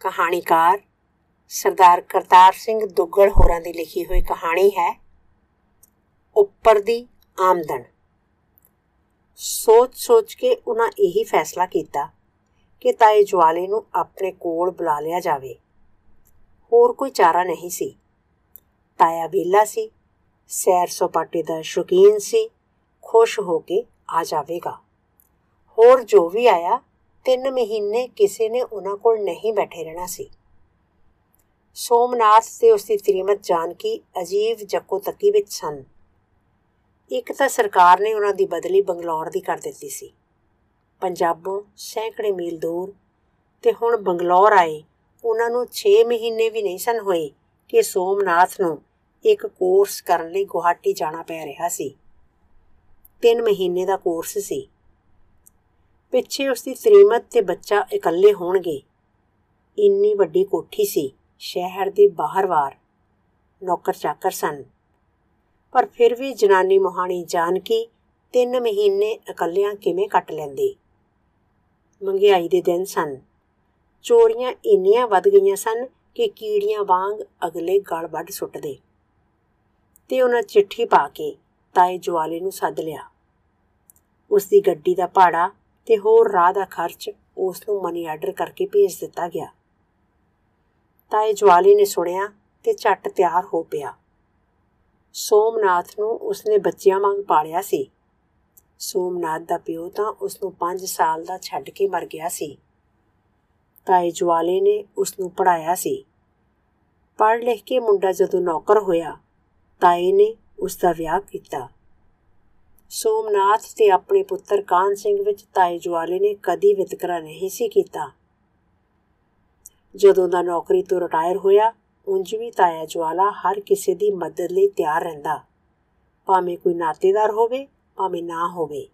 ਕਹਾਣੀਕਾਰ ਸਰਦਾਰ ਕਰਤਾਰ ਸਿੰਘ ਦੁੱਗਲ ਹੋਰਾਂ ਦੀ ਲਿਖੀ ਹੋਈ ਕਹਾਣੀ ਹੈ ਉੱਪਰ ਦੀ ਆਮਦਨ। ਸੋਚ-ਸੋਚ ਕੇ ਉਹਨਾਂ ਇਹੀ ਫੈਸਲਾ ਕੀਤਾ ਕਿ ਤਾਏ ਜਵਾਲੇ ਨੂੰ ਆਪਣੇ ਕੋਲ ਬੁਲਾ ਲਿਆ ਜਾਵੇ। ਹੋਰ ਕੋਈ ਚਾਰਾ ਨਹੀਂ ਸੀ। ਤਾਇਆ ਵੇਲਾ ਸੀ, ਸੈਰ ਸਪਾਟੇ ਦਾ ਸ਼ੌਕੀਨ ਸੀ, ਖੁਸ਼ ਹੋ ਕੇ ਆ ਜਾਵੇਗਾ। ਹੋਰ ਜੋ ਵੀ ਆਇਆ ਤਿੰਨ ਮਹੀਨੇ ਕਿਸੇ ਨੇ ਉਹਨਾਂ ਕੋਲ ਨਹੀਂ ਬੈਠੇ ਰਹਿਣਾ ਸੀ। ਸੋਮਨਾਥ ਤੇ ਉਸ ਦੀ ਤ੍ਰੀਮਤ ਜਾਨਕੀ ਅਜੀਬ ਜੱਕੋ ਤੱਕੀ ਵਿੱਚ ਸਨ। ਇੱਕ ਤਾਂ ਸਰਕਾਰ ਨੇ ਉਹਨਾਂ ਦੀ ਬਦਲੀ ਬੰਗਲੌਰ ਦੀ ਕਰ ਦਿੱਤੀ ਸੀ। ਪੰਜਾਬੋਂ ਸੈਂਕੜੇ ਮੀਲ ਦੂਰ ਤੇ ਹੁਣ ਬੰਗਲੌਰ ਆਏ, ਉਹਨਾਂ ਨੂੰ 6 ਮਹੀਨੇ ਵੀ ਨਹੀਂ ਸਨ ਹੋਏ ਕਿ ਸੋਮਨਾਥ ਨੂੰ ਇੱਕ ਕੋਰਸ ਕਰਨ ਲਈ ਗੁਹਾਟੀ ਜਾਣਾ ਪੈ ਰਿਹਾ ਸੀ। 3 ਮਹੀਨੇ ਦਾ ਕੋਰਸ ਸੀ। ਪਿੱਛੇ ਉਸ ਦੀ ਤ੍ਰੀਮਤ ਤੇ ਬੱਚਾ ਇਕੱਲੇ ਹੋਣਗੇ। ਇੰਨੀ ਵੱਡੀ ਕੋਠੀ ਸੀ, ਸ਼ਹਿਰ ਦੇ ਬਾਹਰਵਾਰ ਨੌਕਰ ਚਾਕਰ ਸਨ। ਪਰ ਫਿਰ ਵੀ ਜਨਾਨੀ ਮੋਹਾਣੀ ਜਾਣ ਕੀ ਤਿੰਨ ਮਹੀਨੇ ਇਕੱਲਿਆਂ ਕਿਵੇਂ ਕੱਟ ਲੈਂਦੀ? ਮੰਗਿਆਈ ਦੇ ਦਿਨ ਸਨ। ਚੋਰੀਆਂ ਇੰਨੀਆਂ ਵੱਧ ਗਈਆਂ ਸਨ ਕਿ ਕੀੜੀਆਂ ਵਾਂਗ ਅਗਲੇ ਗਲ ਵੱਢ ਸੁੱਟਦੇ। ਤੇ ਉਹਨਾਂ ਚਿੱਠੀ ਪਾ ਕੇ ਤਾਏ ਜਵਾਲੇ ਨੂੰ ਸੱਦ ਲਿਆ। ਉਸ ਦੀ ਗੱਡੀ ਦਾ ਭਾੜਾ ਤੇ ਹੋਰ ਰਾਹ ਦਾ ਖਰਚ ਉਸ ਨੂੰ ਮਨੀ ਆਰਡਰ ਕਰਕੇ ਭੇਜ ਦਿੱਤਾ ਗਿਆ। ਤਾਏ ਜਵਾਲੀ ਨੇ ਸੁਣਿਆ ਤੇ ਝੱਟ ਤਿਆਰ ਹੋ ਪਿਆ। ਸੋਮਨਾਥ ਨੂੰ ਉਸਨੇ ਬੱਚਿਆਂ ਵਾਂਗ ਪਾਲਿਆ ਸੀ। ਸੋਮਨਾਥ ਦਾ ਪਿਓ ਤਾਂ ਉਸ ਨੂੰ 5 ਸਾਲ ਦਾ ਛੱਡ ਕੇ ਮਰ ਗਿਆ ਸੀ। ਤਾਏ ਜਵਾਲੇ ਨੇ ਉਸ ਨੂੰ ਪੜਾਇਆ ਸੀ। ਪੜ੍ਹ ਲਿਖ ਕੇ ਮੁੰਡਾ ਜਦੋਂ ਨੌਕਰ ਹੋਇਆ, ਤਾਏ ਨੇ ਉਸ ਦਾ ਵਿਆਹ ਕੀਤਾ। ਸੋਮਨਾਥ ਤੇ ਆਪਣੇ ਪੁੱਤਰ ਕਾਨ ਸਿੰਘ ਵਿੱਚ ਤਾਏ ਜਵਾਲੇ ਨੇ ਕਦੀ ਵਿਤਕਰਾ ਨਹੀਂ ਸੀ ਕੀਤਾ। ਜਦੋਂ ਦਾ ਨੌਕਰੀ ਤੋਂ ਰਿਟਾਇਰ ਹੋਇਆ, ਉਂਝ ਵੀ ਤਾਇਆ ਜਵਾਲਾ ਹਰ ਕਿਸੇ ਦੀ ਮਦਦ ਲਈ ਤਿਆਰ ਰਹਿੰਦਾ। ਭਾਵੇਂ ਕੋਈ ਨਾਤੇਦਾਰ ਹੋਵੇ, ਭਾਵੇਂ ਨਾ ਹੋਵੇ।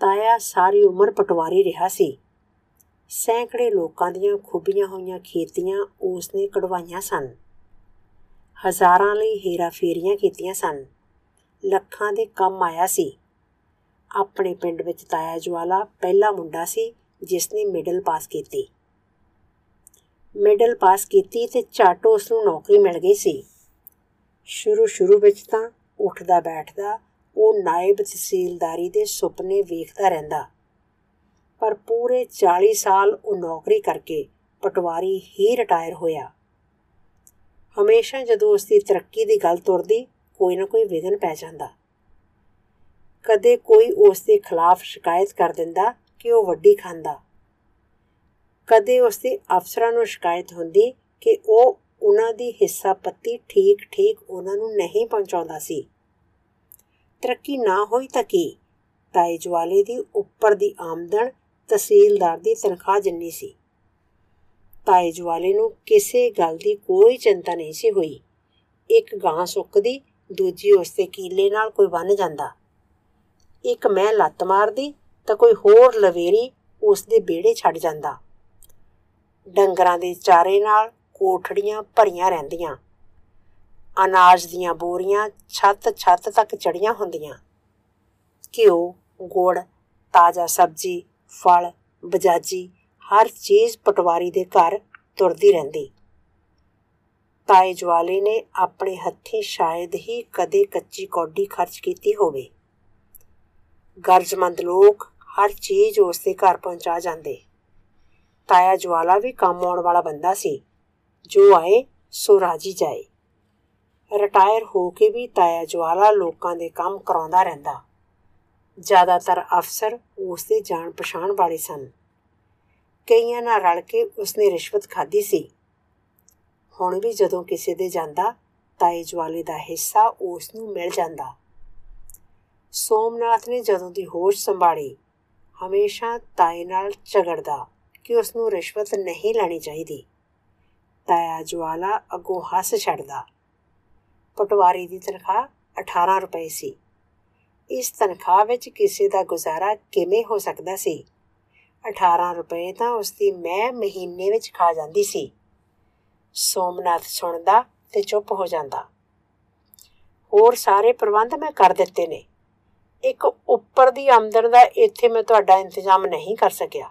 ਤਾਇਆ ਸਾਰੀ ਉਮਰ ਪਟਵਾਰੀ ਰਿਹਾ ਸੀ। ਸੈਂਕੜੇ ਲੋਕਾਂ ਦੀਆਂ ਖੁੱਬੀਆਂ ਹੋਈਆਂ ਖੇਤੀਆਂ ਉਸ ਨੇ ਕਢਵਾਈਆਂ ਸਨ। ਹਜ਼ਾਰਾਂ ਲਈ ਹੀਰਾ ਫੇਰੀਆਂ ਕੀਤੀਆਂ ਸਨ। ਲੱਖਾਂ ਦੇ ਕੰਮ ਆਇਆ ਸੀ। ਆਪਣੇ ਪਿੰਡ ਵਿੱਚ ਤਾਇਆ ਜਵਾਲਾ ਪਹਿਲਾ ਮੁੰਡਾ ਸੀ ਜਿਸ ਨੇ ਮਿਡਲ ਪਾਸ ਕੀਤੀ। ਮਿਡਲ ਪਾਸ ਕੀਤੀ ਤੇ ਝੱਟ ਉਸ ਨੂੰ ਨੌਕਰੀ ਮਿਲ ਗਈ ਸੀ। ਸ਼ੁਰੂ ਸ਼ੁਰੂ ਵਿੱਚ ਤਾਂ ਉੱਠਦਾ ਬੈਠਦਾ ਉਹ ਨਾਇਬ ਤਹਿਸੀਲਦਾਰੀ ਦੇ ਸੁਪਨੇ ਵੇਖਦਾ ਰਹਿੰਦਾ। ਪਰ ਪੂਰੇ 40 ਸਾਲ ਉਹ ਨੌਕਰੀ ਕਰਕੇ ਪਟਵਾਰੀ ਹੀ ਰਿਟਾਇਰ ਹੋਇਆ। ਹਮੇਸ਼ਾ ਜਦੋਂ ਉਸ ਦੀ ਤਰੱਕੀ ਦੀ ਗੱਲ ਤੁਰਦੀ ਕੋਈ ਨਾ ਕੋਈ ਵਿਗਨ ਪੈ ਜਾਂਦਾ। ਕਦੇ ਕੋਈ ਉਸ ਦੇ ਖਿਲਾਫ ਸ਼ਿਕਾਇਤ ਕਰ ਦਿੰਦਾ ਕਿ ਉਹ ਵੱਡੀ ਖਾਂਦਾ ਕਦੇ ਉਸ ਦੇ ਅਫਸਰਾਂ ਨੂੰ ਸ਼ਿਕਾਇਤ ਹੁੰਦੀ ਕਿ ਉਹ ਉਹਨਾਂ ਦੀ ਹਿੱਸਾ ਪੱਤੀ ਠੀਕ ਠੀਕ ਉਹਨਾਂ ਨੂੰ ਨਹੀਂ ਪਹੁੰਚਾਉਂਦਾ ਸੀ। ਤਰੱਕੀ ਨਾ ਹੋਈ ਤਾਂ ਕੀ? ਤਾਏ ਜਵਾਲੇ ਦੀ ਉੱਪਰ ਦੀ ਆਮਦਨ ਤਹਿਸੀਲਦਾਰ ਦੀ ਤਨਖਾਹ ਜਿੰਨੀ ਸੀ। ਤਾਏ ਜਵਾਲੇ ਨੂੰ ਕਿਸੇ ਗੱਲ ਦੀ ਕੋਈ ਚਿੰਤਾ ਨਹੀਂ ਸੀ ਹੋਈ। ਇੱਕ ਗਾਂ ਸੁੱਕਦੀ ਦੂਜੀ ਉਸ ਦੇ ਕੀਲੇ ਨਾਲ ਕੋਈ ਬੰਨ ਜਾਂਦਾ। ਇੱਕ ਮੈਂ ਲੱਤ ਮਾਰਦੀ ਤਾਂ ਕੋਈ ਹੋਰ ਲਵੇਰੀ ਉਸ ਦੇ ਬੇੜੇ ਛੱਡ ਜਾਂਦਾ। ਡੰਗਰਾਂ ਦੇ ਚਾਰੇ ਨਾਲ ਕੋਠੜੀਆਂ ਭਰੀਆਂ ਰਹਿੰਦੀਆਂ। ਅਨਾਜ ਦੀਆਂ ਬੋਰੀਆਂ ਛੱਤ ਛੱਤ ਤੱਕ ਚੜੀਆਂ ਹੁੰਦੀਆਂ। ਘਿਓ, ਗੁੜ, ਤਾਜ਼ਾ ਸਬਜ਼ੀ, ਫਲ, ਬਜਾਜੀ ਹਰ ਚੀਜ਼ ਪਟਵਾਰੀ ਦੇ ਘਰ ਤੁਰਦੀ ਰਹਿੰਦੀ। ਤਾਏ ਜਵਾਲੇ ਨੇ ਆਪਣੇ ਹੱਥੀ ਸ਼ਾਇਦ ਹੀ ਕਦੇ ਕੱਚੀ ਕੌਡੀ ਖਰਚ ਕੀਤੀ ਹੋਵੇ। ਗਰਜਮੰਦ ਲੋਕ ਹਰ ਚੀਜ਼ ਉਸ ਦੇ ਘਰ ਪਹੁੰਚਾ ਜਾਂਦੇ। ਤਾਇਆ ਜਵਾਲਾ ਵੀ ਕੰਮ ਆਉਣ ਵਾਲਾ ਬੰਦਾ ਸੀ। ਜੋ ਆਏ, ਸੋ ਰਾਜੀ ਜਾਏ। ਰਿਟਾਇਰ ਹੋ ਕੇ ਵੀ ਤਾਇਆ ਜਵਾਲਾ ਲੋਕਾਂ ਦੇ ਕੰਮ ਕਰਾਉਂਦਾ ਰਹਿੰਦਾ। ਜ਼ਿਆਦਾਤਰ ਅਫਸਰ ਉਸ ਦੇ ਜਾਣ ਪਛਾਣ ਵਾਲੇ ਸਨ। ਕਈਆਂ ਨਾਲ ਰਲ ਕੇ ਉਸਨੇ ਰਿਸ਼ਵਤ ਖਾਧੀ ਸੀ। ਹੁਣ ਵੀ ਜਦੋਂ ਕਿਸੇ ਦੇ ਜਾਂਦਾ ਤਾਏ ਜਵਾਲੇ ਦਾ ਹਿੱਸਾ ਉਸ ਨੂੰ ਮਿਲ ਜਾਂਦਾ। ਸੋਮਨਾਥ ਨੇ ਜਦੋਂ ਦੀ ਹੋਸ਼ ਸੰਭਾਲੀ, ਹਮੇਸ਼ਾ ਤਾਏ ਨਾਲ ਝਗੜਦਾ ਕਿ ਉਸ ਨੂੰ ਰਿਸ਼ਵਤ ਨਹੀਂ ਲੈਣੀ ਚਾਹੀਦੀ। ਤਾਇਆ ਜਵਾਲਾ ਅੱਗੋਂ ਹੱਸ ਛੱਡਦਾ। ਪਟਵਾਰੀ ਦੀ ਤਨਖਾਹ 18 ਰੁਪਏ ਸੀ। ਇਸ ਤਨਖਾਹ ਵਿੱਚ ਕਿਸੇ ਦਾ ਗੁਜ਼ਾਰਾ ਕਿਵੇਂ ਹੋ ਸਕਦਾ ਸੀ? 18 ਰੁਪਏ ਤਾਂ ਉਸ ਦੀ ਮੈਂ ਮਹੀਨੇ ਵਿੱਚ ਖਾ ਜਾਂਦੀ ਸੀ। ਸੋਮਨਾਥ ਸੁਣਦਾ ਤੇ ਚੁੱਪ ਹੋ ਜਾਂਦਾ। ਹੋਰ ਸਾਰੇ ਪ੍ਰਬੰਧ ਮੈਂ ਕਰ ਦਿੱਤੇ ਨੇ। ਇੱਕ ਉੱਪਰ ਦੀ ਆਮਦਨ ਦਾ ਇੱਥੇ ਮੈਂ ਤੁਹਾਡਾ ਇੰਤਜ਼ਾਮ ਨਹੀਂ ਕਰ ਸਕਿਆ।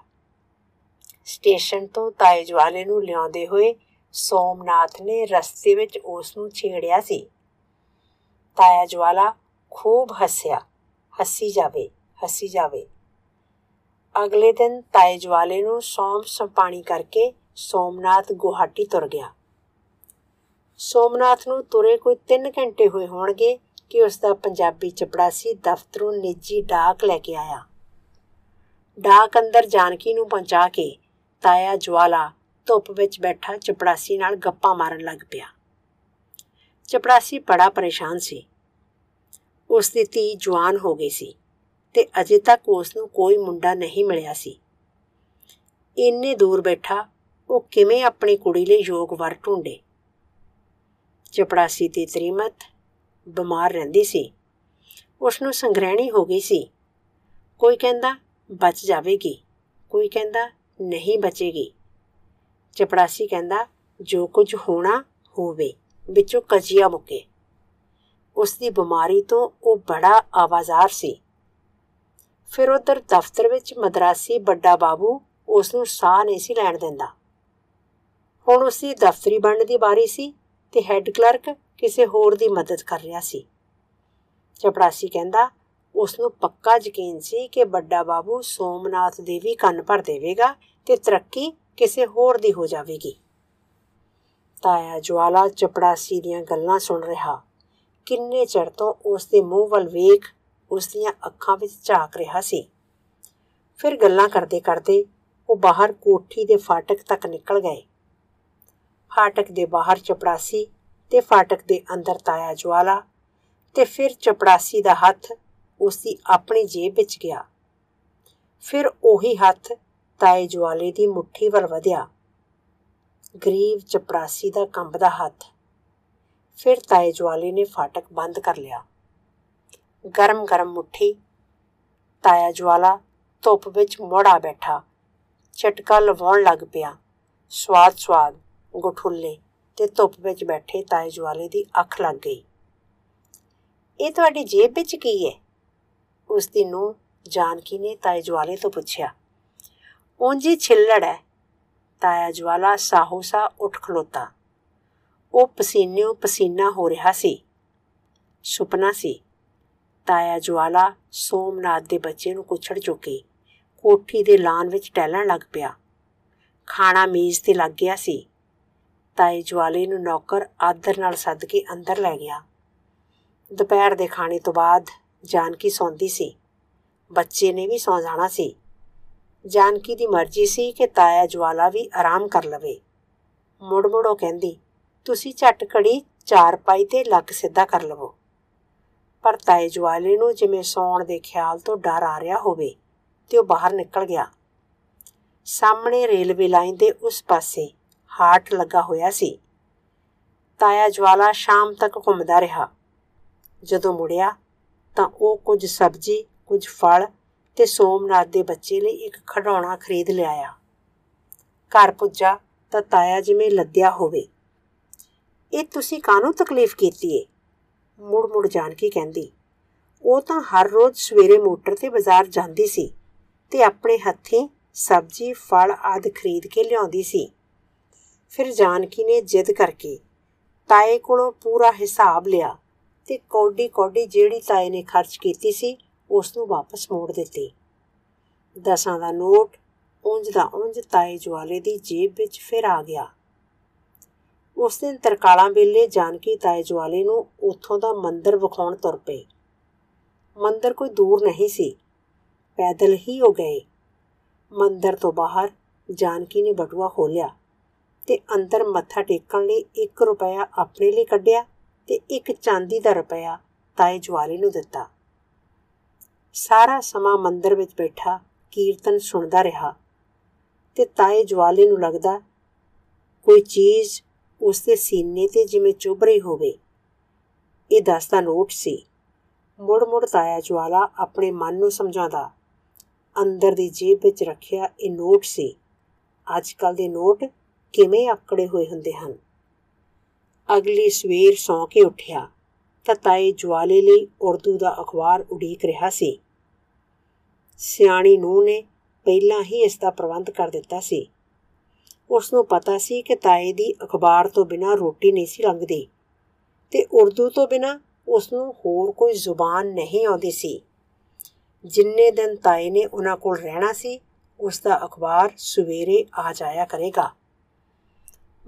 ਸਟੇਸ਼ਨ ਤੋਂ ਤਾਏ ਜਵਾਲੇ ਨੂੰ ਲਿਆਉਂਦੇ ਹੋਏ ਸੋਮਨਾਥ ਨੇ ਰਸਤੇ ਵਿੱਚ ਉਸ ਨੂੰ ਛੇੜਿਆ ਸੀ। ਤਾਇਆ ਜਵਾਲਾ ਖੂਬ ਹੱਸਿਆ, ਹੱਸੀ ਜਾਵੇ ਹੱਸੀ ਜਾਵੇ। ਅਗਲੇ ਦਿਨ ਤਾਏ ਜਵਾਲੇ ਨੂੰ ਸੋਮ ਸੰਪਾਣੀ ਕਰਕੇ ਸੋਮਨਾਥ ਗੁਹਾਟੀ ਤੁਰ ਗਿਆ। ਸੋਮਨਾਥ ਨੂੰ ਤੁਰੇ ਕੋਈ 3 ਘੰਟੇ ਹੋਏ ਹੋਣਗੇ ਕਿ ਉਸ ਦਾ ਪੰਜਾਬੀ ਚਪੜਾਸੀ ਦਫ਼ਤਰੋਂ ਨਿੱਜੀ ਡਾਕ ਲੈ ਕੇ ਆਇਆ। ਡਾਕ ਅੰਦਰ ਜਾਨਕੀ ਨੂੰ ਪਹੁੰਚਾ ਕੇ ਤਾਇਆ ਜਵਾਲਾ ਧੁੱਪ ਵਿੱਚ ਬੈਠਾ ਚਪੜਾਸੀ ਨਾਲ ਗੱਪਾਂ ਮਾਰਨ ਲੱਗ ਪਿਆ। ਚਪੜਾਸੀ ਬੜਾ ਪਰੇਸ਼ਾਨ ਸੀ। ਉਸ ਦੀ ਧੀ ਜਵਾਨ ਹੋ ਗਈ ਸੀ ਤੇ ਅਜੇ ਤੱਕ ਉਸ ਨੂੰ ਕੋਈ ਮੁੰਡਾ ਨਹੀਂ ਮਿਲਿਆ ਸੀ। ਇੰਨੇ ਦੂਰ ਬੈਠਾ ਉਹ ਕਿਵੇਂ ਆਪਣੀ ਕੁੜੀ ਲਈ ਯੋਗ ਵਰ ਢੂੰਡੇ? ਚਪੜਾਸੀ ਦੀ ਤ੍ਰਿਮਤ, ਬਿਮਾਰ ਰਹਿੰਦੀ ਸੀ। ਉਸ ਨੂੰ ਸੰਗ੍ਰਹਿਣੀ ਹੋ ਗਈ ਸੀ। ਕੋਈ ਕਹਿੰਦਾ, ਬਚ ਜਾਵੇਗੀ। ਕੋਈ ਕਹਿੰਦਾ, ਨਹੀਂ ਬਚੇਗੀ। ਚਪੜਾਸੀ ਕਹਿੰਦਾ, ਜੋ ਕੁਝ ਹੋਣਾ ਹੋਵੇ, ਵਿੱਚੋਂ ਕਜੀਆ ਮੁੱਕੇ। ਉਸ ਦੀ ਬਿਮਾਰੀ ਤੋਂ ਉਹ ਬੜਾ ਆਵਾਜ਼ਾਰ ਸੀ। ਫਿਰ ਉਧਰ ਦਫ਼ਤਰ ਵਿੱਚ ਮਦਰਾਸੀ ਵੱਡਾ ਬਾਬੂ ਉਸ ਨੂੰ ਸਾਹ ਨਹੀਂ ਸੀ ਲੈਣ ਦਿੰਦਾ। ਹੁਣ ਉਸ ਦੀ ਦਫ਼ਤਰੀ ਬਣਨ ਦੀ ਵਾਰੀ ਸੀ ਤੇ ਹੈੱਡ ਕਲਰਕ ਕਿਸੇ ਹੋਰ ਦੀ ਮਦਦ ਕਰ ਰਿਹਾ ਸੀ। ਚਪੜਾਸੀ ਕਹਿੰਦਾ ਉਸ ਨੂੰ ਪੱਕਾ ਯਕੀਨ ਸੀ ਕਿ ਵੱਡਾ ਬਾਬੂ ਸੋਮਨਾਥ ਦੇ ਵੀ ਕੰਨ ਭਰ ਦੇਵੇਗਾ ਤੇ ਤਰੱਕੀ ਕਿਸੇ ਹੋਰ ਦੀ ਹੋ ਜਾਵੇਗੀ। ਤਾਇਆ ਜਵਾਲਾ ਚਪੜਾਸੀ ਦੀਆਂ ਗੱਲਾਂ ਸੁਣ ਰਿਹਾ। ਕਿੰਨੇ ਚਿਰ ਤੋਂ ਉਸ ਦੇ ਮੂੰਹ ਵੱਲ ਵੇਖ ਉਸ ਦੀਆਂ ਅੱਖਾਂ ਵਿੱਚ ਝਾਕ ਰਿਹਾ ਸੀ। ਫਿਰ ਗੱਲਾਂ ਕਰਦੇ ਕਰਦੇ ਉਹ ਬਾਹਰ ਕੋਠੀ ਦੇ ਫਾਟਕ ਤੱਕ ਨਿਕਲ ਗਏ। ਫਾਟਕ ਦੇ ਬਾਹਰ ਚਪੜਾਸੀ ਤੇ ਫਾਟਕ ਦੇ ਅੰਦਰ ਤਾਇਆ ਜਵਾਲਾ ਤੇ ਫਿਰ ਚਪੜਾਸੀ ਦਾ ਹੱਥ ਉਸ ਦੀ ਆਪਣੀ ਜੇਬ ਵਿੱਚ ਗਿਆ ਫਿਰ ਉਹੀ ਹੱਥ ਤਾਏ ਜਵਾਲੇ ਦੀ ਮੁਠੀ ਵੱਲ ਵਧਿਆ ਗਰੀਬ ਚਪੜਾਸੀ ਦਾ ਕੰਬਦਾ ਹੱਥ ਫਿਰ ਤਾਏ ਜਵਾਲੇ ਨੇ ਫਾਟਕ ਬੰਦ ਕਰ ਲਿਆ ਗਰਮ ਗਰਮ ਮੁਠੀ ਤਾਇਆ ਜਵਾਲਾ ਧੁੱਪ ਵਿੱਚ ਮੋੜਾ ਬੈਠਾ ਛਟਕਾ ਲਵਾਉਣ ਲੱਗ ਪਿਆ ਸਵਾਦ ਸਵਾਦ ਗੁਠੁੱਲੇ ਤੇ ਧੁੱਪ ਵਿੱਚ ਬੈਠੇ ਤਾਏ ਜਵਾਲੇ ਦੀ ਅੱਖ ਲੱਗ ਗਈ। ਇਹ ਤੁਹਾਡੀ ਜੇਬ ਵਿੱਚ ਕੀ ਹੈ? ਉਸ ਦੀ ਨੂੰ ਜਾਨਕੀ ਨੇ ਤਾਏ ਜਵਾਲੇ ਤੋਂ ਪੁੱਛਿਆ। ਉਂਜੀ ਛਿੱਲੜ ਹੈ। ਤਾਇਆ ਜਵਾਲਾ ਸਾਹੋਸਾ ਉੱਠ ਖਲੋਤਾ। ਉਹ ਪਸੀਨਿਓ ਪਸੀਨਾ ਹੋ ਰਿਹਾ ਸੀ। ਸੁਪਨਾ ਸੀ। ਤਾਇਆ ਜਵਾਲਾ ਸੋਮਨਾਥ ਦੇ ਬੱਚੇ ਨੂੰ ਕੁਛੜ ਚੁੱਕੇ। ਕੋਠੀ ਦੇ ਲਾਨ ਵਿੱਚ ਟਹਿਲਣ ਲੱਗ ਪਿਆ। ਖਾਣਾ ਮੇਜ਼ ਤੇ ਲੱਗ ਗਿਆ ਸੀ। ਤਾਏ ਜਵਾਲੇ ਨੂੰ ਨੌਕਰ ਆਦਰ ਨਾਲ ਸੱਦ ਕੇ ਅੰਦਰ ਲੈ ਗਿਆ। ਦੁਪਹਿਰ ਦੇ ਖਾਣੇ ਤੋਂ ਬਾਅਦ ਜਾਨਕੀ ਸੌਂਦੀ ਸੀ। ਬੱਚੇ ਨੇ ਵੀ ਸੌਂ ਜਾਣਾ ਸੀ। ਜਾਨਕੀ ਦੀ ਮਰਜ਼ੀ ਸੀ ਕਿ ਤਾਇਆ ਜਵਾਲਾ ਵੀ ਆਰਾਮ ਕਰ ਲਵੇ। ਮੁੜ ਮੁੜ ਉਹ ਕਹਿੰਦੀ, ਤੁਸੀਂ ਝਟ ਘੜੀ ਚਾਰ ਪਾਈ ਤੇ ਲੱਕ ਸਿੱਧਾ ਕਰ ਲਵੋ। ਪਰ ਤਾਏ ਜਵਾਲੇ ਨੂੰ ਜਿਵੇਂ ਸੌਣ ਦੇ ਖਿਆਲ ਤੋਂ ਡਰ ਆ ਰਿਹਾ ਹੋਵੇ, ਤੇ ਉਹ ਬਾਹਰ ਨਿਕਲ ਗਿਆ। ਸਾਹਮਣੇ ਰੇਲਵੇ ਲਾਈਨ ਦੇ ਉਸ ਪਾਸੇ ਹਾਟ ਲੱਗਾ ਹੋਇਆ ਸੀ। ਤਾਇਆ ਜਵਾਲਾ ਸ਼ਾਮ ਤੱਕ ਘੁੰਮਦਾ ਰਿਹਾ। ਜਦੋਂ ਮੁੜਿਆ ਤਾਂ ਉਹ ਕੁਝ ਸਬਜ਼ੀ, ਕੁਝ ਫਲ ਤੇ ਸੋਮਨਾਥ ਦੇ ਬੱਚੇ ਲਈ ਇੱਕ ਖਡਾਉਣਾ ਖਰੀਦ ਲਿਆਇਆ ਘਰ ਪੁੱਜਾ ਤਾਂ ਤਾਇਆ ਜਿਵੇਂ ਲੱਦਿਆ ਹੋਵੇ। ਇਹ ਤੁਸੀਂ ਕਾਹਨੂੰ ਤਕਲੀਫ ਕੀਤੀ ਏ? ਮੁੜ ਮੁੜ ਜਾਣ ਕੀ ਕਹਿੰਦੀ। ਉਹ ਤਾਂ ਹਰ ਰੋਜ਼ ਸਵੇਰੇ ਮੋਟਰ ਤੇ ਬਾਜ਼ਾਰ ਜਾਂਦੀ ਸੀ ਤੇ ਆਪਣੇ ਹੱਥੀਂ ਸਬਜ਼ੀ, ਫਲ ਆਦਿ ਖਰੀਦ ਕੇ ਲਿਆਉਂਦੀ ਸੀ। ਫਿਰ ਜਾਨਕੀ ਨੇ ਜਿੱਦ ਕਰਕੇ ਤਾਏ ਕੋਲੋਂ ਪੂਰਾ ਹਿਸਾਬ ਲਿਆ ਤੇ ਕੌਡੀ ਕੌਡੀ ਜਿਹੜੀ ਤਾਏ ਨੇ ਖਰਚ ਕੀਤੀ ਸੀ ਉਸ ਨੂੰ ਵਾਪਸ ਮੋੜ ਦਿੱਤੀ। ਦਸਾਂ ਦਾ ਨੋਟ, ਉਂਝ ਦਾ ਉਂਝ ਤਾਏ ਜਵਾਲੇ ਦੀ ਜੇਬ ਵਿੱਚ ਫਿਰ ਆ ਗਿਆ। ਉਸ ਦਿਨ ਤਰਕਾਲਾਂ ਵੇਲੇ ਜਾਨਕੀ ਤਾਏ ਜਵਾਲੇ ਨੂੰ ਉੱਥੋਂ ਦਾ ਮੰਦਰ ਵਿਖਾਉਣ ਤੁਰ ਪਈ ਮੰਦਰ ਕੋਈ ਦੂਰ ਨਹੀਂ ਸੀ, ਪੈਦਲ ਹੀ ਹੋ ਗਏ। ਮੰਦਰ ਤੋਂ ਬਾਹਰ ਜਾਨਕੀ ਨੇ ਬਟੂਆ ਖੋਲਿਆ ਤੇ ਅੰਦਰ ਮੱਥਾ ਟੇਕਣ ਲਈ 1 ਰੁਪਇਆ ਆਪਣੇ ਲਈ ਕੱਢਿਆ ਤੇ ਇੱਕ ਚਾਂਦੀ ਦਾ ਰੁਪਇਆ ਤਾਏ ਜਵਾਲੇ ਨੂੰ ਦਿੱਤਾ। ਸਾਰਾ ਸਮਾਂ ਮੰਦਰ ਵਿੱਚ ਬੈਠਾ ਕੀਰਤਨ ਸੁਣਦਾ ਰਿਹਾ ਤੇ ਤਾਏ ਜਵਾਲੇ ਨੂੰ ਲੱਗਦਾ ਕੋਈ ਚੀਜ਼ ਉਸ ਦੇ ਸੀਨੇ ਤੇ ਜਿਵੇਂ ਚੁੱਭ ਰਹੀ ਹੋਵੇ। ਇਹ ਦਸ ਦਾ ਨੋਟ ਸੀ। ਮੁੜ ਮੁੜ ਤਾਇਆ ਜਵਾਲਾ ਆਪਣੇ ਮਨ ਨੂੰ ਸਮਝਾਉਂਦਾ, ਅੰਦਰ ਦੀ ਜੇਬ ਵਿੱਚ ਰੱਖਿਆ ਇਹ ਨੋਟ ਸੀ। ਅੱਜ ਕੱਲ ਦੇ ਨੋਟ ਕਿਵੇਂ ਆਕੜੇ ਹੋਏ ਹੁੰਦੇ ਹਨ? ਅਗਲੀ ਸਵੇਰ ਸੌਂ ਕੇ ਉੱਠਿਆ ਤਾਂ ਤਾਏ ਜਵਾਲੇ ਲਈ ਉਰਦੂ ਦਾ ਅਖਬਾਰ ਉਡੀਕ ਰਿਹਾ ਸੀ। ਸਿਆਣੀ ਨੂੰ ਨੇ ਪਹਿਲਾਂ ਹੀ ਇਸ ਦਾ ਪ੍ਰਬੰਧ ਕਰ ਦਿੱਤਾ ਸੀ। ਉਸ ਨੂੰ ਪਤਾ ਸੀ ਕਿ ਤਾਏ ਦੀ ਅਖਬਾਰ ਤੋਂ ਬਿਨਾ ਰੋਟੀ ਨਹੀਂ ਸੀ ਲੰਘਦੀ ਤੇ ਉਰਦੂ ਤੋਂ ਬਿਨਾ ਉਸ ਨੂੰ ਹੋਰ ਕੋਈ ਜ਼ੁਬਾਨ ਨਹੀਂ ਆਉਂਦੀ ਸੀ। ਜਿੰਨੇ ਦਿਨ ਤਾਏ ਨੇ ਉਹਨਾਂ ਕੋਲ ਰਹਿਣਾ ਸੀ ਉਸ ਦਾ ਅਖਬਾਰ ਸਵੇਰੇ ਆ ਜਾਇਆ ਕਰੇਗਾ।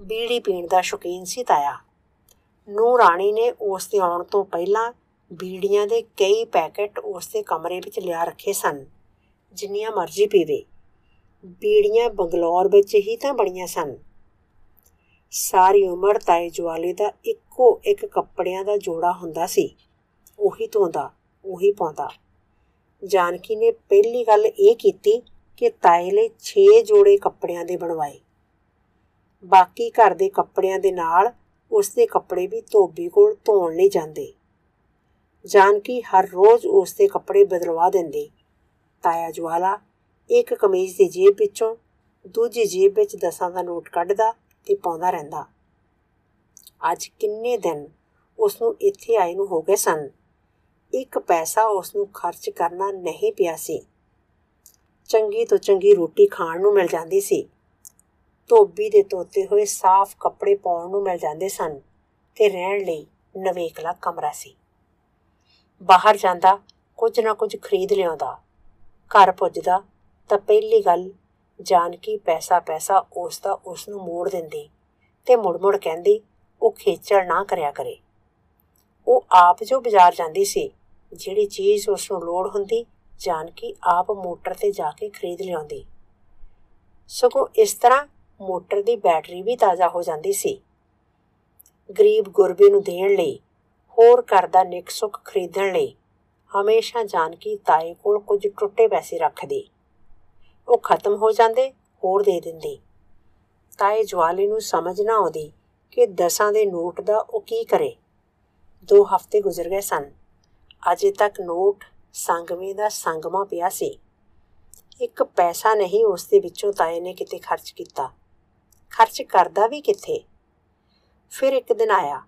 ਬੀੜੀ ਪੀਣ ਦਾ ਸ਼ੌਕੀਨ ਸੀ ਤਾਇਆ। ਨੂੰ ਰਾਣੀ ਨੇ ਉਸ ਦੇ ਆਉਣ ਤੋਂ ਪਹਿਲਾਂ ਬੀੜੀਆਂ ਦੇ ਕਈ ਪੈਕੇਟ ਉਸ ਦੇ ਕਮਰੇ ਵਿੱਚ ਲਿਆ ਰੱਖੇ ਸਨ, ਜਿੰਨੀਆਂ ਮਰਜ਼ੀ ਪੀਵੇ। ਬੀੜੀਆਂ ਬੰਗਲੌਰ ਵਿੱਚ ਹੀ ਤਾਂ ਬਣੀਆਂ ਸਨ। ਸਾਰੀ ਉਮਰ ਤਾਏ ਜਵਾਲੇ ਦਾ ਇੱਕੋ ਇੱਕ ਕੱਪੜਿਆਂ ਦਾ ਜੋੜਾ ਹੁੰਦਾ ਸੀ। ਉਹੀ ਧੋਂਦਾ, ਉਹੀ ਪਾਉਂਦਾ। ਜਾਨਕੀ ਨੇ ਪਹਿਲੀ ਗੱਲ ਇਹ ਕੀਤੀ ਕਿ ਤਾਏ ਲਈ 6 ਜੋੜੇ ਕੱਪੜਿਆਂ ਦੇ ਬਣਵਾਏ। ਬਾਕੀ ਘਰ ਦੇ ਕੱਪੜਿਆਂ ਦੇ ਨਾਲ ਉਸ ਦੇ ਕੱਪੜੇ ਵੀ ਧੋਬੀ ਕੋਲ ਧੋਣ ਲਈ ਜਾਂਦੇ। ਜਾਨਕੀ ਹਰ ਰੋਜ਼ ਉਸ ਦੇ ਕੱਪੜੇ ਬਦਲਵਾ ਦਿੰਦੀ। ਤਾਇਆ ਜਵਾਲਾ ਇੱਕ ਕਮੀਜ਼ ਦੀ ਜੇਬ ਵਿੱਚੋਂ ਦੂਜੀ ਜੇਬ ਵਿੱਚ ਦਸਾਂ ਦਾ ਨੋਟ ਕੱਢਦਾ ਤੇ ਪਾਉਂਦਾ ਰਹਿੰਦਾ। ਅੱਜ ਕਿੰਨੇ ਦਿਨ ਉਸ ਨੂੰ ਇੱਥੇ ਆਏ ਨੂੰ ਹੋ ਗਏ ਸਨ। ਇੱਕ ਪੈਸਾ ਉਸ ਨੂੰ ਖਰਚ ਕਰਨਾ ਨਹੀਂ ਪਿਆ ਸੀ। ਚੰਗੀ ਤੋਂ ਚੰਗੀ ਰੋਟੀ ਖਾਣ ਨੂੰ ਮਿਲ ਜਾਂਦੀ ਸੀ। ਧੋਬੀ ਦੇ ਤੋਤੇ ਹੋਏ ਸਾਫ਼ ਕੱਪੜੇ ਪਾਉਣ ਨੂੰ ਮਿਲ ਜਾਂਦੇ ਸਨ ਤੇ ਰਹਿਣ ਲਈ ਨਵੇਕਲਾ ਕਮਰਾ ਸੀ। ਬਾਹਰ ਜਾਂਦਾ, ਕੁਝ ਨਾ ਕੁਝ ਖਰੀਦ ਲਿਆਉਂਦਾ, ਘਰ ਪੁੱਜਦਾ ਤਾਂ ਪਹਿਲੀ ਗੱਲ ਜਾਨਕੀ ਪੈਸਾ ਪੈਸਾ ਉਸ ਦਾ ਉਸ ਨੂੰ ਮੋੜ ਦਿੰਦੀ ਤੇ ਮੁੜ-ਮੁੜ ਕਹਿੰਦੀ, ਉਹ ਖੇਚਲ ਨਾ ਕਰਿਆ ਕਰੇ। ਉਹ ਆਪ ਜੋ ਬਾਜ਼ਾਰ ਜਾਂਦੀ ਸੀ, ਜਿਹੜੀ ਚੀਜ਼ ਉਸ ਨੂੰ ਲੋੜ ਹੁੰਦੀ ਜਾਨਕੀ ਆਪ ਮੋਟਰ ਤੇ ਜਾ ਕੇ ਖਰੀਦ ਲਿਆਉਂਦੀ। ਸਗੋਂ ਇਸ ਤਰ੍ਹਾਂ ਮੋਟਰ ਦੀ ਬੈਟਰੀ ਵੀ ਤਾਜ਼ਾ ਹੋ ਜਾਂਦੀ ਸੀ। ਗਰੀਬ ਗੁਰਬੇ ਨੂੰ ਦੇਣ ਲਈ, ਹੋਰ ਘਰ ਦਾ ਨਿਕ ਸੁੱਖ ਖਰੀਦਣ ਲਈ, ਹਮੇਸ਼ਾ ਜਾਨਕੀ ਤਾਏ ਕੋਲ ਕੁਝ ਟੁੱਟੇ ਪੈਸੇ ਰੱਖਦੀ। ਉਹ ਖਤਮ ਹੋ ਜਾਂਦੇ, ਹੋਰ ਦੇ ਦਿੰਦੀ। ਤਾਏ ਜਵਾਲੇ ਨੂੰ ਸਮਝ ਨਾ ਆਉਂਦੀ ਕਿ ਦਸਾਂ ਦੇ ਨੋਟ ਦਾ ਉਹ ਕੀ ਕਰੇ। ਦੋ ਹਫ਼ਤੇ ਗੁਜ਼ਰ ਗਏ ਸਨ। ਅਜੇ ਤੱਕ ਨੋਟ ਸੰਗਵੇਂ ਦਾ ਸੰਗਮਾ ਪਿਆ ਸੀ। ਇੱਕ ਪੈਸਾ ਨਹੀਂ ਉਸ ਦੇ ਵਿੱਚੋਂ ਤਾਏ ਨੇ ਕਿਤੇ ਖਰਚ ਕੀਤਾ। ਖਰਚ ਕਰਦਾ ਵੀ ਕਿੱਥੇ? ਫਿਰ ਇੱਕ ਦਿਨ ਆਇਆ।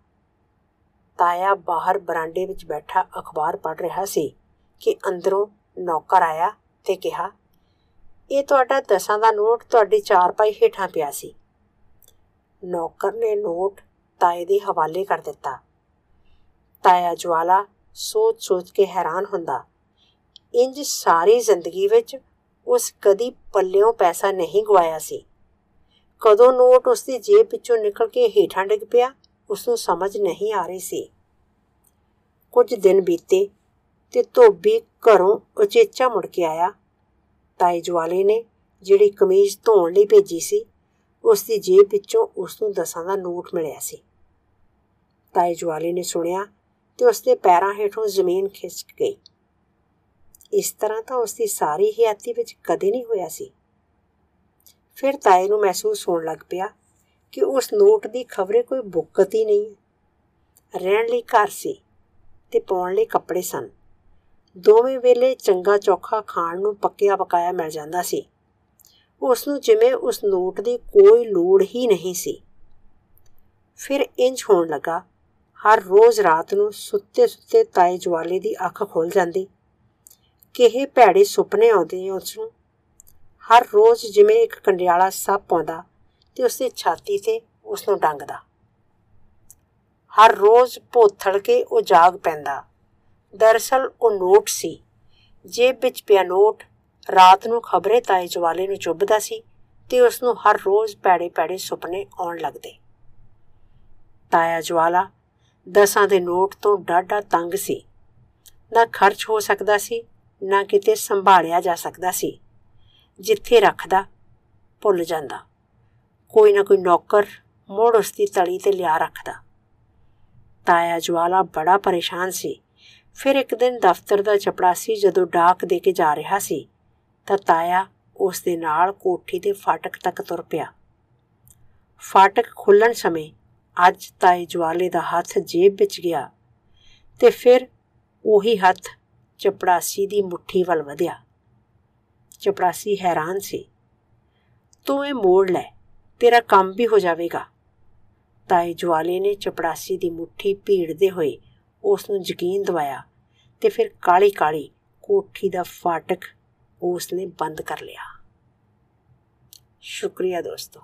ਤਾਇਆ ਬਾਹਰ ਬਰਾਂਡੇ ਵਿੱਚ ਬੈਠਾ ਅਖਬਾਰ ਪੜ੍ਹ ਰਿਹਾ ਸੀ ਕਿ ਅੰਦਰੋਂ ਨੌਕਰ ਆਇਆ ਤੇ ਕਿਹਾ, ਇਹ ਤੁਹਾਡਾ ਦਸਾਂ ਦਾ ਨੋਟ ਤੁਹਾਡੇ ਚਾਰ ਪਾਈ ਹੇਠਾਂ ਪਿਆ ਸੀ। ਨੌਕਰ ਨੇ ਨੋਟ ਤਾਏ ਦੇ ਹਵਾਲੇ ਕਰ ਦਿੱਤਾ। ਤਾਇਆ ਜਵਾਲਾ ਸੋਚ-ਸੋਚ ਕੇ ਹੈਰਾਨ ਹੁੰਦਾ, ਇੰਜ ਸਾਰੀ ਜ਼ਿੰਦਗੀ ਵਿੱਚ ਉਸ ਕਦੀ ਪੱਲਿਓਂ ਪੈਸਾ ਨਹੀਂ ਗਵਾਇਆ ਸੀ। ਕਦੋਂ ਨੋਟ ਉਸ ਦੀ ਜੇਬ ਵਿੱਚੋਂ ਨਿਕਲ ਕੇ ਹੇਠਾਂ ਡਿੱਗ ਪਿਆ ਉਸ ਨੂੰ ਸਮਝ ਨਹੀਂ ਆ ਰਹੀ ਸੀ। ਕੁਝ ਦਿਨ ਬੀਤੇ ਤੇ ਧੋਬੀ ਘਰੋਂ ਉਚੇਚਾ ਮੁੜ ਕੇ ਆਇਆ। ਤਾਏ ਜਵਾਲੇ ਨੇ ਜਿਹੜੀ ਕਮੀਜ਼ ਧੋਣ ਲਈ ਭੇਜੀ ਸੀ ਉਸ ਦੀ ਜੇਬ ਵਿੱਚੋਂ ਉਸ ਨੂੰ ਦਸਾਂ ਦਾ ਨੋਟ ਮਿਲਿਆ ਸੀ। ਤਾਏ ਜਵਾਲੇ ਨੇ ਸੁਣਿਆ ਤੇ ਉਸ ਦੇ ਪੈਰਾਂ ਹੇਠੋਂ ਜ਼ਮੀਨ ਖਿਸਕ ਗਈ। ਇਸ ਤਰ੍ਹਾਂ ਤਾਂ ਉਸ ਦੀ ਸਾਰੀ ਹਿਆਤੀ ਵਿੱਚ ਕਦੇ ਨਹੀਂ ਹੋਇਆ ਸੀ। ਫਿਰ ਤਾਏ ਨੂੰ ਮਹਿਸੂਸ ਹੋਣ ਲੱਗ ਪਿਆ ਕਿ ਉਸ ਨੋਟ ਦੀ ਖਬਰੇ ਕੋਈ ਬੁੱਕਤ ਹੀ ਨਹੀਂ ਰਹਿਣ ਲਈ ਘਰ ਸੀ ਤੇ ਪਾਉਣ ਲਈ ਕੱਪੜੇ ਸਨ। ਦੋਵੇਂ ਵੇਲੇ ਚੰਗਾ ਚੋਖਾ ਖਾਣ ਨੂੰ ਪੱਕਿਆ ਪਕਾਇਆ ਮਿਲ ਜਾਂਦਾ ਸੀ। ਉਸ ਨੂੰ ਜਿਵੇਂ ਉਸ ਨੋਟ ਦੀ ਕੋਈ ਲੋੜ ਹੀ ਨਹੀਂ ਸੀ। ਫਿਰ ਇੰਜ ਹੋਣ ਲੱਗਾ, ਹਰ ਰੋਜ਼ ਰਾਤ ਨੂੰ ਸੁੱਤੇ ਸੁੱਤੇ ਤਾਏ ਜਵਾਲੇ ਦੀ ਅੱਖ ਖੁੱਲ ਜਾਂਦੀ। ਕਿਹੇ ਭੈੜੇ ਸੁਪਨੇ ਆਉਂਦੇ ਉਸ ਨੂੰ। ਹਰ ਰੋਜ਼ ਜਿਵੇਂ ਇੱਕ ਕੰਡਿਆਲਾ ਸੱਪ ਆਉਂਦਾ ਤੇ ਉਸ ਦੀ ਛਾਤੀ ਤੇ ਉਸ ਨੂੰ ਡੰਗਦਾ। ਹਰ ਰੋਜ਼ ਭੋਥੜ ਕੇ ਉਹ ਜਾਗ ਪੈਂਦਾ। ਦਰਸਲ ਉਹ ਨੋਟ ਸੀ। ਜੇਬ ਵਿੱਚ ਪਿਆ ਨੋਟ, ਰਾਤ ਨੂੰ ਖਬਰੇ ਤਾਏ ਜਵਾਲੇ ਨੂੰ ਚੁੱਭਦਾ ਸੀ ਤੇ ਉਸ ਨੂੰ ਹਰ ਰੋਜ਼ ਪੈੜੇ ਪੈੜੇ ਸੁਪਨੇ ਆਉਣ ਲੱਗਦੇ। ਤਾਇਆ ਜਵਾਲਾ, ਦਸਾਂ ਦੇ ਨੋਟ ਤੋਂ ਡਾਢਾ ਤੰਗ ਸੀ। ਨਾ ਖਰਚ ਹੋ ਸਕਦਾ ਸੀ, ਨਾ ਕਿਤੇ ਸੰਭਾਲਿਆ ਜਾ ਸਕਦਾ ਸੀ। ਜਿੱਥੇ ਰੱਖਦਾ, ਭੁੱਲ ਜਾਂਦਾ। ਕੋਈ ਨਾ ਕੋਈ ਨੌਕਰ ਮੋੜ ਉਸ ਦੀ ਤਲੀ ਤੇ ਲਿਆ ਰੱਖਦਾ। ਤਾਇਆ ਜਵਾਲਾ ਬੜਾ ਪਰੇਸ਼ਾਨ ਸੀ। ਫਿਰ ਇੱਕ ਦਿਨ ਦਫ਼ਤਰ ਦਾ ਚਪੜਾਸੀ ਜਦੋਂ ਡਾਕ ਦੇ ਕੇ ਜਾ ਰਿਹਾ ਸੀ, ਤਾਂ ਤਾਇਆ ਉਸ ਦੇ ਨਾਲ ਕੋਠੀ ਦੇ ਫਾਟਕ ਤੱਕ ਤੁਰ ਪਿਆ। ਫਾਟਕ ਖੁੱਲਣ ਸਮੇਂ ਅੱਜ ਤਾਏ ਜਵਾਲੇ ਦਾ ਹੱਥ ਜੇਬ ਵਿੱਚ ਗਿਆ ਤੇ ਫਿਰ ਉਹੀ ਹੱਥ ਚਪੜਾਸੀ ਦੀ ਮੁਠੀ ਵੱਲ ਵਧਿਆ। ਚਪੜਾਸੀ ਹੈਰਾਨ ਸੀ। ਤੂੰ ਇਹ ਮੋੜ ਲੈ, ਤੇਰਾ ਕੰਮ ਵੀ ਹੋ ਜਾਵੇਗਾ। ਤਾਏ ਜਵਾਲੇ ਨੇ ਚਪੜਾਸੀ ਦੀ ਮੁਠੀ ਭੀੜਦੇ ਹੋਏ ਉਸ ਨੂੰ ਯਕੀਨ ਦਿਵਾਇਆ ਤੇ ਫਿਰ ਕਾਲੀ ਕਾਲੀ ਕੋਠੀ ਦਾ ਫਾਟਕ ਉਸ ਨੇ ਬੰਦ ਕਰ ਲਿਆ। ਸ਼ੁਕਰੀਆ ਦੋਸਤੋ।